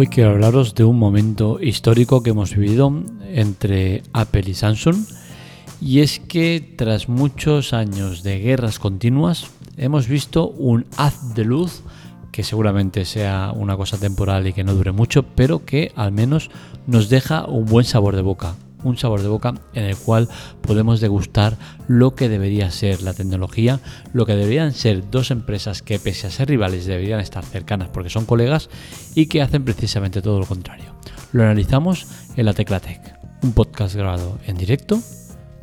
Hoy quiero hablaros de un momento histórico que hemos vivido entre Apple y Samsung y es que tras muchos años de guerras continuas hemos visto un haz de luz que seguramente sea una cosa temporal y que no dure mucho, pero que al menos nos deja un buen sabor de boca, un sabor de boca en el cual podemos degustar lo que debería ser la tecnología, lo que deberían ser dos empresas que pese a ser rivales deberían estar cercanas porque son colegas y que hacen precisamente todo lo contrario. Lo analizamos en la Teclatec, un podcast grabado en directo,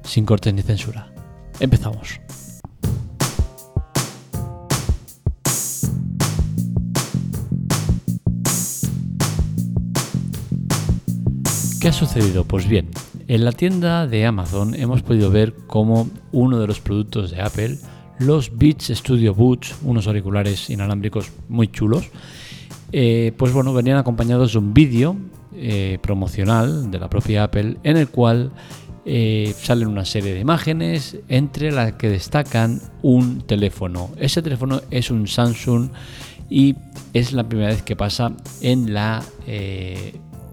sin cortes ni censura. Empezamos. ¿Qué ha sucedido? Pues bien, en la tienda de Amazon hemos podido ver cómo uno de los productos de Apple, los Beats Studio Boots, unos auriculares inalámbricos muy chulos, eh, pues bueno, venían acompañados de un vídeo eh, promocional de la propia Apple en el cual eh, salen una serie de imágenes entre las que destacan un teléfono. Ese teléfono es un Samsung y es la primera vez que pasa en la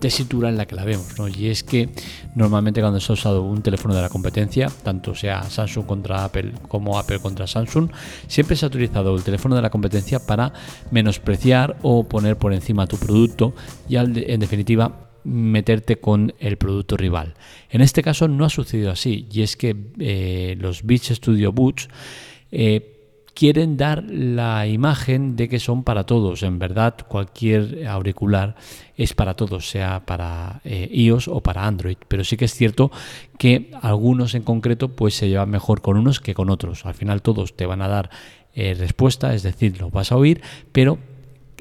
tesitura en la que la vemos. ¿no? Y es que normalmente cuando se ha usado un teléfono de la competencia, tanto sea Samsung contra Apple como Apple contra Samsung, siempre se ha utilizado el teléfono de la competencia para menospreciar o poner por encima tu producto y en definitiva meterte con el producto rival. En este caso no ha sucedido así y es que eh, los Beats Studio Boots eh, quieren dar la imagen de que son para todos. En verdad, cualquier auricular es para todos, sea para eh, iOS o para Android. Pero sí que es cierto que algunos en concreto pues se llevan mejor con unos que con otros. Al final todos te van a dar eh, respuesta, es decir, lo vas a oír, pero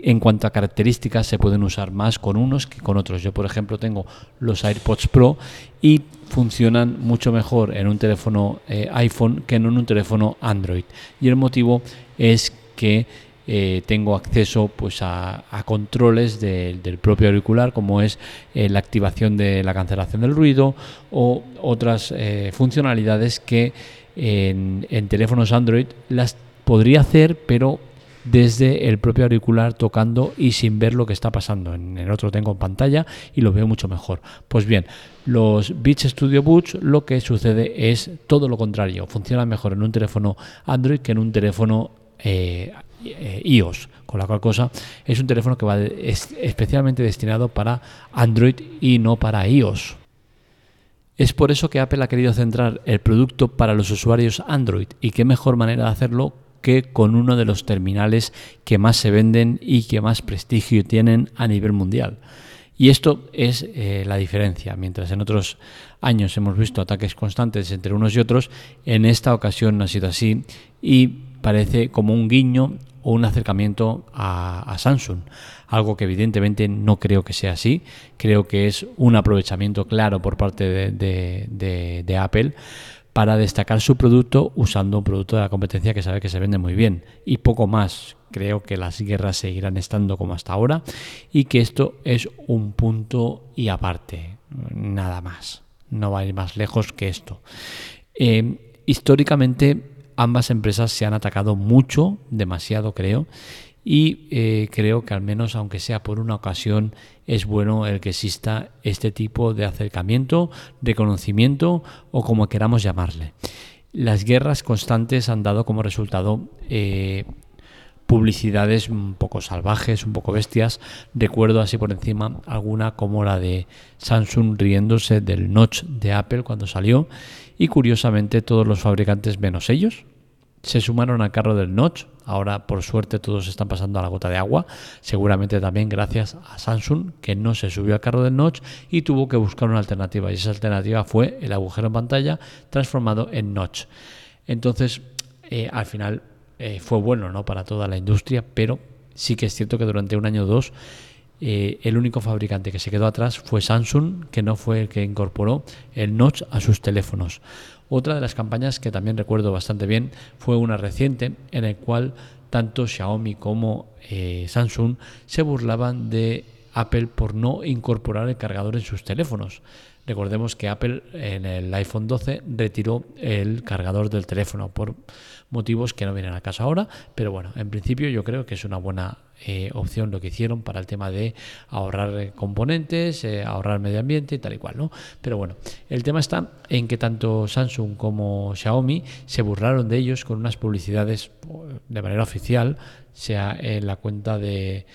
en cuanto a características se pueden usar más con unos que con otros. Yo, por ejemplo, tengo los AirPods Pro y funcionan mucho mejor en un teléfono eh, iPhone que en un teléfono Android. Y el motivo es que eh, tengo acceso pues a, controles del propio auricular como es eh, la activación de la cancelación del ruido o otras funcionalidades que en, en teléfonos Android las podría hacer pero desde el propio auricular tocando y sin ver lo que está pasando. En el otro tengo pantalla y lo veo mucho mejor. Pues bien, los Beats Studio Boots lo que sucede es todo lo contrario. Funciona mejor en un teléfono Android que en un teléfono eh, eh, iOS, con la cual cosa es un teléfono que va especialmente destinado para Android y no para iOS. Es por eso que Apple ha querido centrar el producto para los usuarios Android y qué mejor manera de hacerlo que con uno de los terminales que más se venden y que más prestigio tienen a nivel mundial. Y esto es eh, la diferencia. Mientras en otros años hemos visto ataques constantes entre unos y otros, en esta ocasión no ha sido así y parece como un guiño o un acercamiento a, Samsung. Algo que evidentemente no creo que sea así. Creo que es un aprovechamiento claro por parte de Apple para destacar su producto usando un producto de la competencia que sabe que se vende muy bien y poco más. Creo que las guerras seguirán estando como hasta ahora y que esto es un punto y aparte, nada más. No va a ir más lejos que esto. Eh, históricamente ambas empresas se han atacado mucho, demasiado creo, y eh, creo que al menos aunque sea por una ocasión es bueno el que exista este tipo de acercamiento, de conocimiento o como queramos llamarle. Las guerras constantes han dado como resultado eh, publicidades un poco salvajes, un poco bestias. Recuerdo así por encima alguna como la de Samsung riéndose del notch de Apple cuando salió y curiosamente todos los fabricantes menos ellos se sumaron al carro del notch. Ahora, por suerte, todos están pasando a la gota de agua. Seguramente también gracias a Samsung, que no se subió al carro del notch y tuvo que buscar una alternativa. Y esa alternativa fue el agujero en pantalla transformado en notch. Entonces, eh, al final eh, fue bueno ¿no? para toda la industria, pero sí que es cierto que durante un año o dos eh, el único fabricante que se quedó atrás fue Samsung, que no fue el que incorporó el notch a sus teléfonos. Otra de las campañas que también recuerdo bastante bien fue una reciente en la cual tanto Xiaomi como eh, Samsung se burlaban de Apple por no incorporar el cargador en sus teléfonos. Recordemos que Apple en el iPhone 12 retiró el cargador del teléfono por motivos que no vienen a casa ahora, pero bueno, en principio yo creo que es una buena eh, opción lo que hicieron para el tema de ahorrar eh, componentes, eh, ahorrar medio ambiente y tal y cual, ¿no? Pero bueno, el tema está en que tanto Samsung como Xiaomi se burlaron de ellos con unas publicidades de manera oficial, sea en la cuenta de,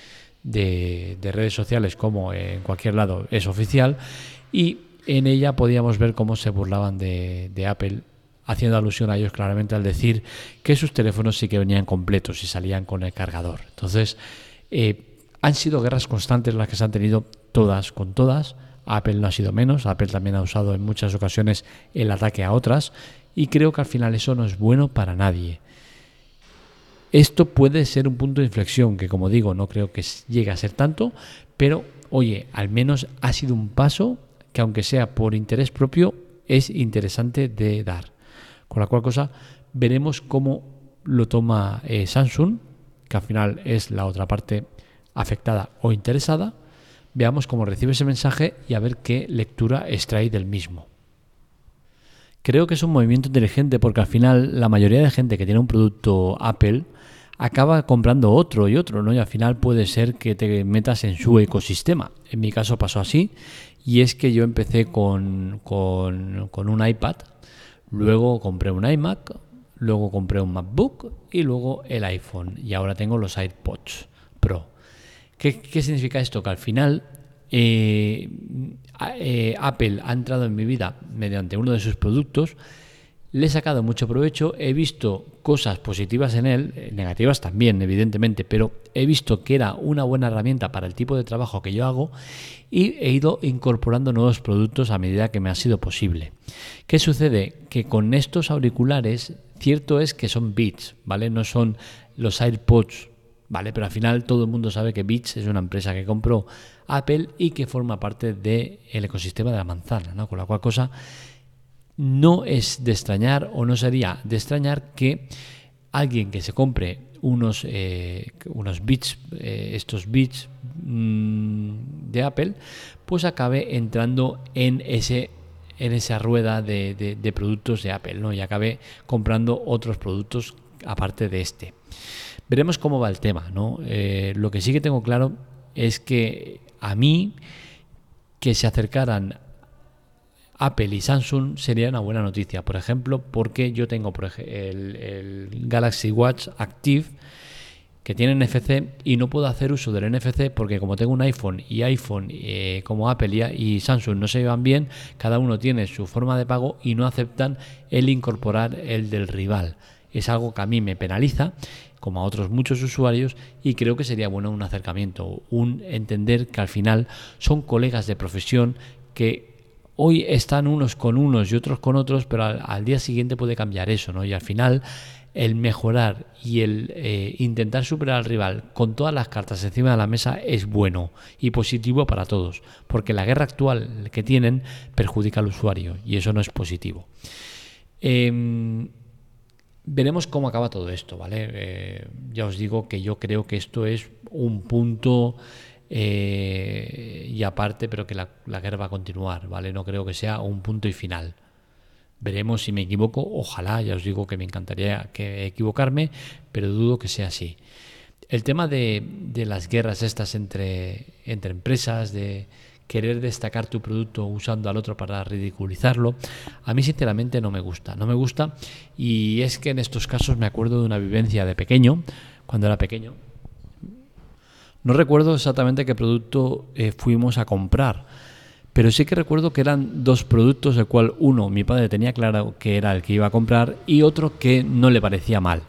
de, redes sociales como en cualquier lado es oficial, y en ella podíamos ver cómo se burlaban de, Apple haciendo alusión a ellos claramente al decir que sus teléfonos sí que venían completos y salían con el cargador. Entonces, eh, han sido guerras constantes las que se han tenido todas con todas. Apple no ha sido menos, Apple también ha usado en muchas ocasiones el ataque a otras y creo que al final eso no es bueno para nadie. Esto puede ser un punto de inflexión que como digo no creo que llegue a ser tanto, pero oye, al menos ha sido un paso que aunque sea por interés propio es interesante de dar. Con la cual cosa veremos cómo lo toma eh, Samsung, que al final es la otra parte afectada o interesada. Veamos cómo recibe ese mensaje y a ver qué lectura extrae del mismo. Creo que es un movimiento inteligente porque al final la mayoría de gente que tiene un producto Apple acaba comprando otro y otro, ¿no? Y al final puede ser que te metas en su ecosistema. En mi caso pasó así y es que yo empecé con, con, un iPad Luego compré un iMac, luego compré un MacBook y luego el iPhone. Y ahora tengo los iPods Pro. ¿Qué, significa esto? Que al final eh, eh, Apple ha entrado en mi vida mediante uno de sus productos le he sacado mucho provecho, he visto cosas positivas en él, eh, negativas también, evidentemente, pero he visto que era una buena herramienta para el tipo de trabajo que yo hago y he ido incorporando nuevos productos a medida que me ha sido posible. ¿Qué sucede? Que con estos auriculares, cierto es que son Beats, ¿vale? No son los AirPods, ¿vale? Pero al final todo el mundo sabe que Beats es una empresa que compró Apple y que forma parte del ecosistema de la manzana, ¿no? Con la cual cosa no es de extrañar o no sería de extrañar que alguien que se compre unos, eh, unos bits, eh, estos bits mm, de Apple, pues acabe entrando en ese en esa rueda de, productos de Apple, ¿no? Y acabe comprando otros productos aparte de este. Veremos cómo va el tema, ¿no? Eh, lo que sí que tengo claro es que a mí que se acercaran Apple y Samsung sería una buena noticia, por ejemplo, porque yo tengo el, Galaxy Watch Active que tiene NFC y no puedo hacer uso del NFC porque como tengo un iPhone y iPhone eh, como Apple y, Samsung no se llevan bien, cada uno tiene su forma de pago y no aceptan el incorporar el del rival. Es algo que a mí me penaliza, como a otros muchos usuarios, y creo que sería bueno un acercamiento, un entender que al final son colegas de profesión que hoy están unos con unos y otros con otros, pero al, día siguiente puede cambiar eso, ¿no? Y al final el mejorar y el eh, intentar superar al rival con todas las cartas encima de la mesa es bueno y positivo para todos, porque la guerra actual que tienen perjudica al usuario y eso no es positivo. Em, veremos cómo acaba todo esto, ¿vale? Eh, ya os digo que yo creo que esto es un punto eh, y aparte, pero que la, guerra va a continuar, ¿vale? No creo que sea un punto y final. Veremos si me equivoco, ojalá, ya os digo que me encantaría que equivocarme, pero dudo que sea así. El tema de, las guerras estas entre, entre empresas, de querer destacar tu producto usando al otro para ridiculizarlo, a mí sinceramente no me gusta. No me gusta y es que en estos casos me acuerdo de una vivencia de pequeño, cuando era pequeño, no recuerdo exactamente qué producto eh, fuimos a comprar, pero sí que recuerdo que eran dos productos, el cual uno mi padre tenía claro que era el que iba a comprar y otro que no le parecía mal.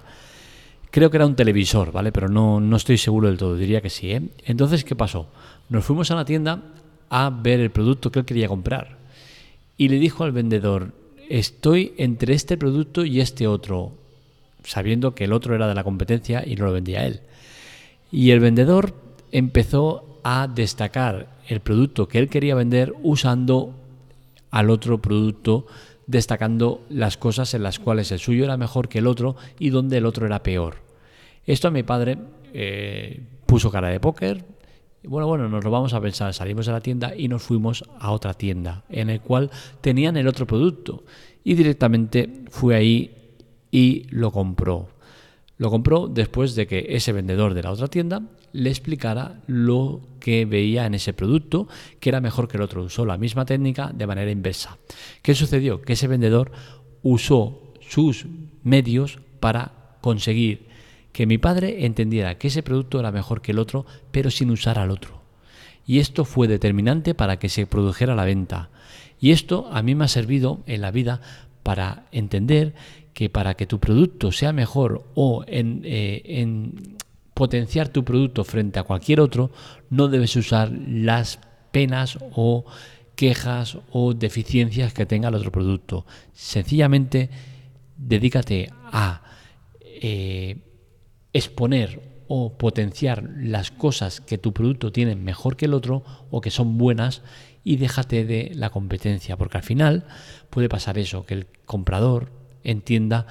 Creo que era un televisor, ¿vale? Pero no, no estoy seguro del todo, diría que sí. ¿eh? Entonces, ¿qué pasó? Nos fuimos a la tienda a ver el producto que él quería comprar. Y le dijo al vendedor, estoy entre este producto y este otro, sabiendo que el otro era de la competencia y no lo vendía él. Y el vendedor empezó a destacar el producto que él quería vender usando al otro producto, destacando las cosas en las cuales el suyo era mejor que el otro y donde el otro era peor. Esto a mi padre eh, puso cara de póker Bueno, bueno, nos lo vamos a pensar. Salimos de la tienda y nos fuimos a otra tienda en el cual tenían el otro producto. Y directamente fue ahí y lo compró. Lo compró después de que ese vendedor de la otra tienda le explicara lo que veía en ese producto, que era mejor que el otro. Usó la misma técnica de manera inversa. ¿Qué sucedió? Que ese vendedor usó sus medios para conseguir que mi padre entendiera que ese producto era mejor que el otro, pero sin usar al otro. Y esto fue determinante para que se produjera la venta. Y esto a mí me ha servido en la vida para entender que para que tu producto sea mejor o en, eh, en potenciar tu producto frente a cualquier otro, no debes usar las penas o quejas o deficiencias que tenga el otro producto. Sencillamente dedícate a eh, exponer o potenciar las cosas que tu producto tiene mejor que el otro o que son buenas y déjate de la competencia, porque al final puede pasar eso, que el comprador entienda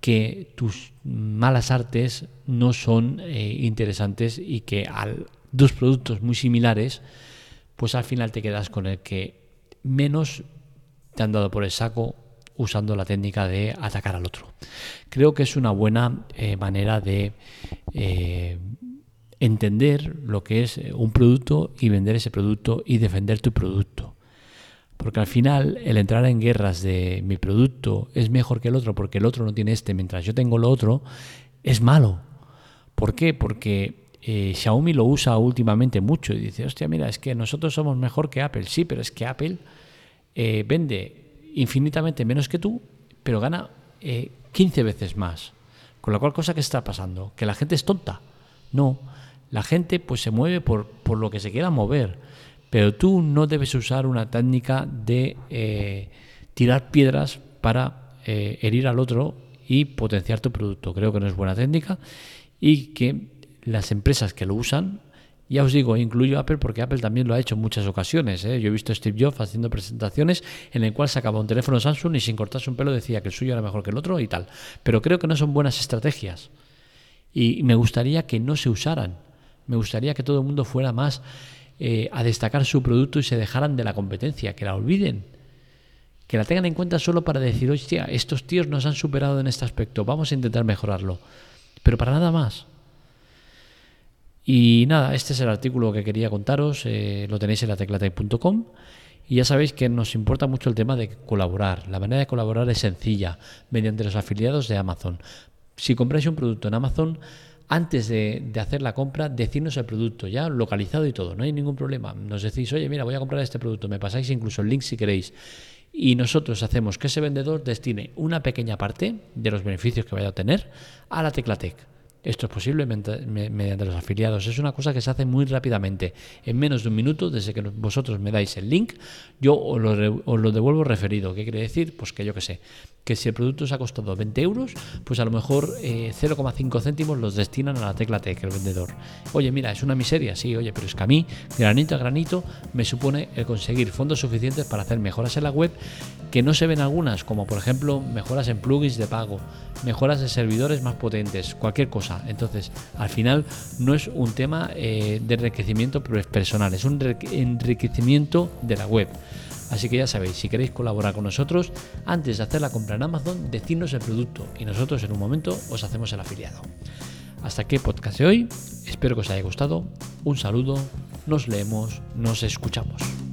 que tus malas artes no son eh, interesantes y que al dos productos muy similares, pues al final te quedas con el que menos te han dado por el saco usando la técnica de atacar al otro. Creo que es una buena eh, manera de eh, entender lo que es un producto y vender ese producto y defender tu producto. Porque al final el entrar en guerras de mi producto es mejor que el otro porque el otro no tiene este mientras yo tengo lo otro, es malo. ¿Por qué? Porque eh, Xiaomi lo usa últimamente mucho y dice, hostia, mira, es que nosotros somos mejor que Apple. Sí, pero es que Apple eh, vende infinitamente menos que tú, pero gana 15 eh, veces más. Con la cual cosa que está pasando, que la gente es tonta. No, la gente pues se mueve por, por lo que se quiera mover. Pero tú no debes usar una técnica de eh, tirar piedras para eh, herir al otro y potenciar tu producto. Creo que no es buena técnica y que las empresas que lo usan, ya os digo, incluyo Apple porque Apple también lo ha hecho en muchas ocasiones. ¿eh? Yo he visto a Steve Jobs haciendo presentaciones en el cual sacaba un teléfono Samsung y sin cortarse un pelo decía que el suyo era mejor que el otro y tal. Pero creo que no son buenas estrategias. Y me gustaría que no se usaran. Me gustaría que todo el mundo fuera más eh, a destacar su producto y se dejaran de la competencia, que la olviden, que la tengan en cuenta solo para decir, hostia, estos tíos nos han superado en este aspecto, vamos a intentar mejorarlo, pero para nada más. Y nada, este es el artículo que quería contaros, eh, lo tenéis en la teclatec.com y ya sabéis que nos importa mucho el tema de colaborar. La manera de colaborar es sencilla, mediante los afiliados de Amazon. Si compráis un producto en Amazon, antes de, hacer la compra, decirnos el producto ya localizado y todo, no hay ningún problema. Nos decís, oye, mira, voy a comprar este producto, me pasáis incluso el link si queréis. Y nosotros hacemos que ese vendedor destine una pequeña parte de los beneficios que vaya a tener a la Teclatec. Esto es posible mediante los afiliados. Es una cosa que se hace muy rápidamente. En menos de un minuto, desde que vosotros me dais el link, yo os lo, devuelvo referido. ¿Qué quiere decir? Pues que yo qué sé, que si el producto os ha costado 20 euros, pues a lo mejor 0,5 eh, céntimos los destinan a la tecla Tech, el vendedor. Oye, mira, es una miseria, sí, oye, pero es que a mí, granito a granito, me supone el conseguir fondos suficientes para hacer mejoras en la web que no se ven algunas, como por ejemplo mejoras en plugins de pago, mejoras de servidores más potentes, cualquier cosa. Entonces, al final no es un tema eh, de enriquecimiento personal, es un enriquecimiento de la web. Así que ya sabéis, si queréis colaborar con nosotros, antes de hacer la compra en Amazon, decidnos el producto y nosotros en un momento os hacemos el afiliado. Hasta aquí el podcast de hoy, espero que os haya gustado, un saludo, nos leemos, nos escuchamos.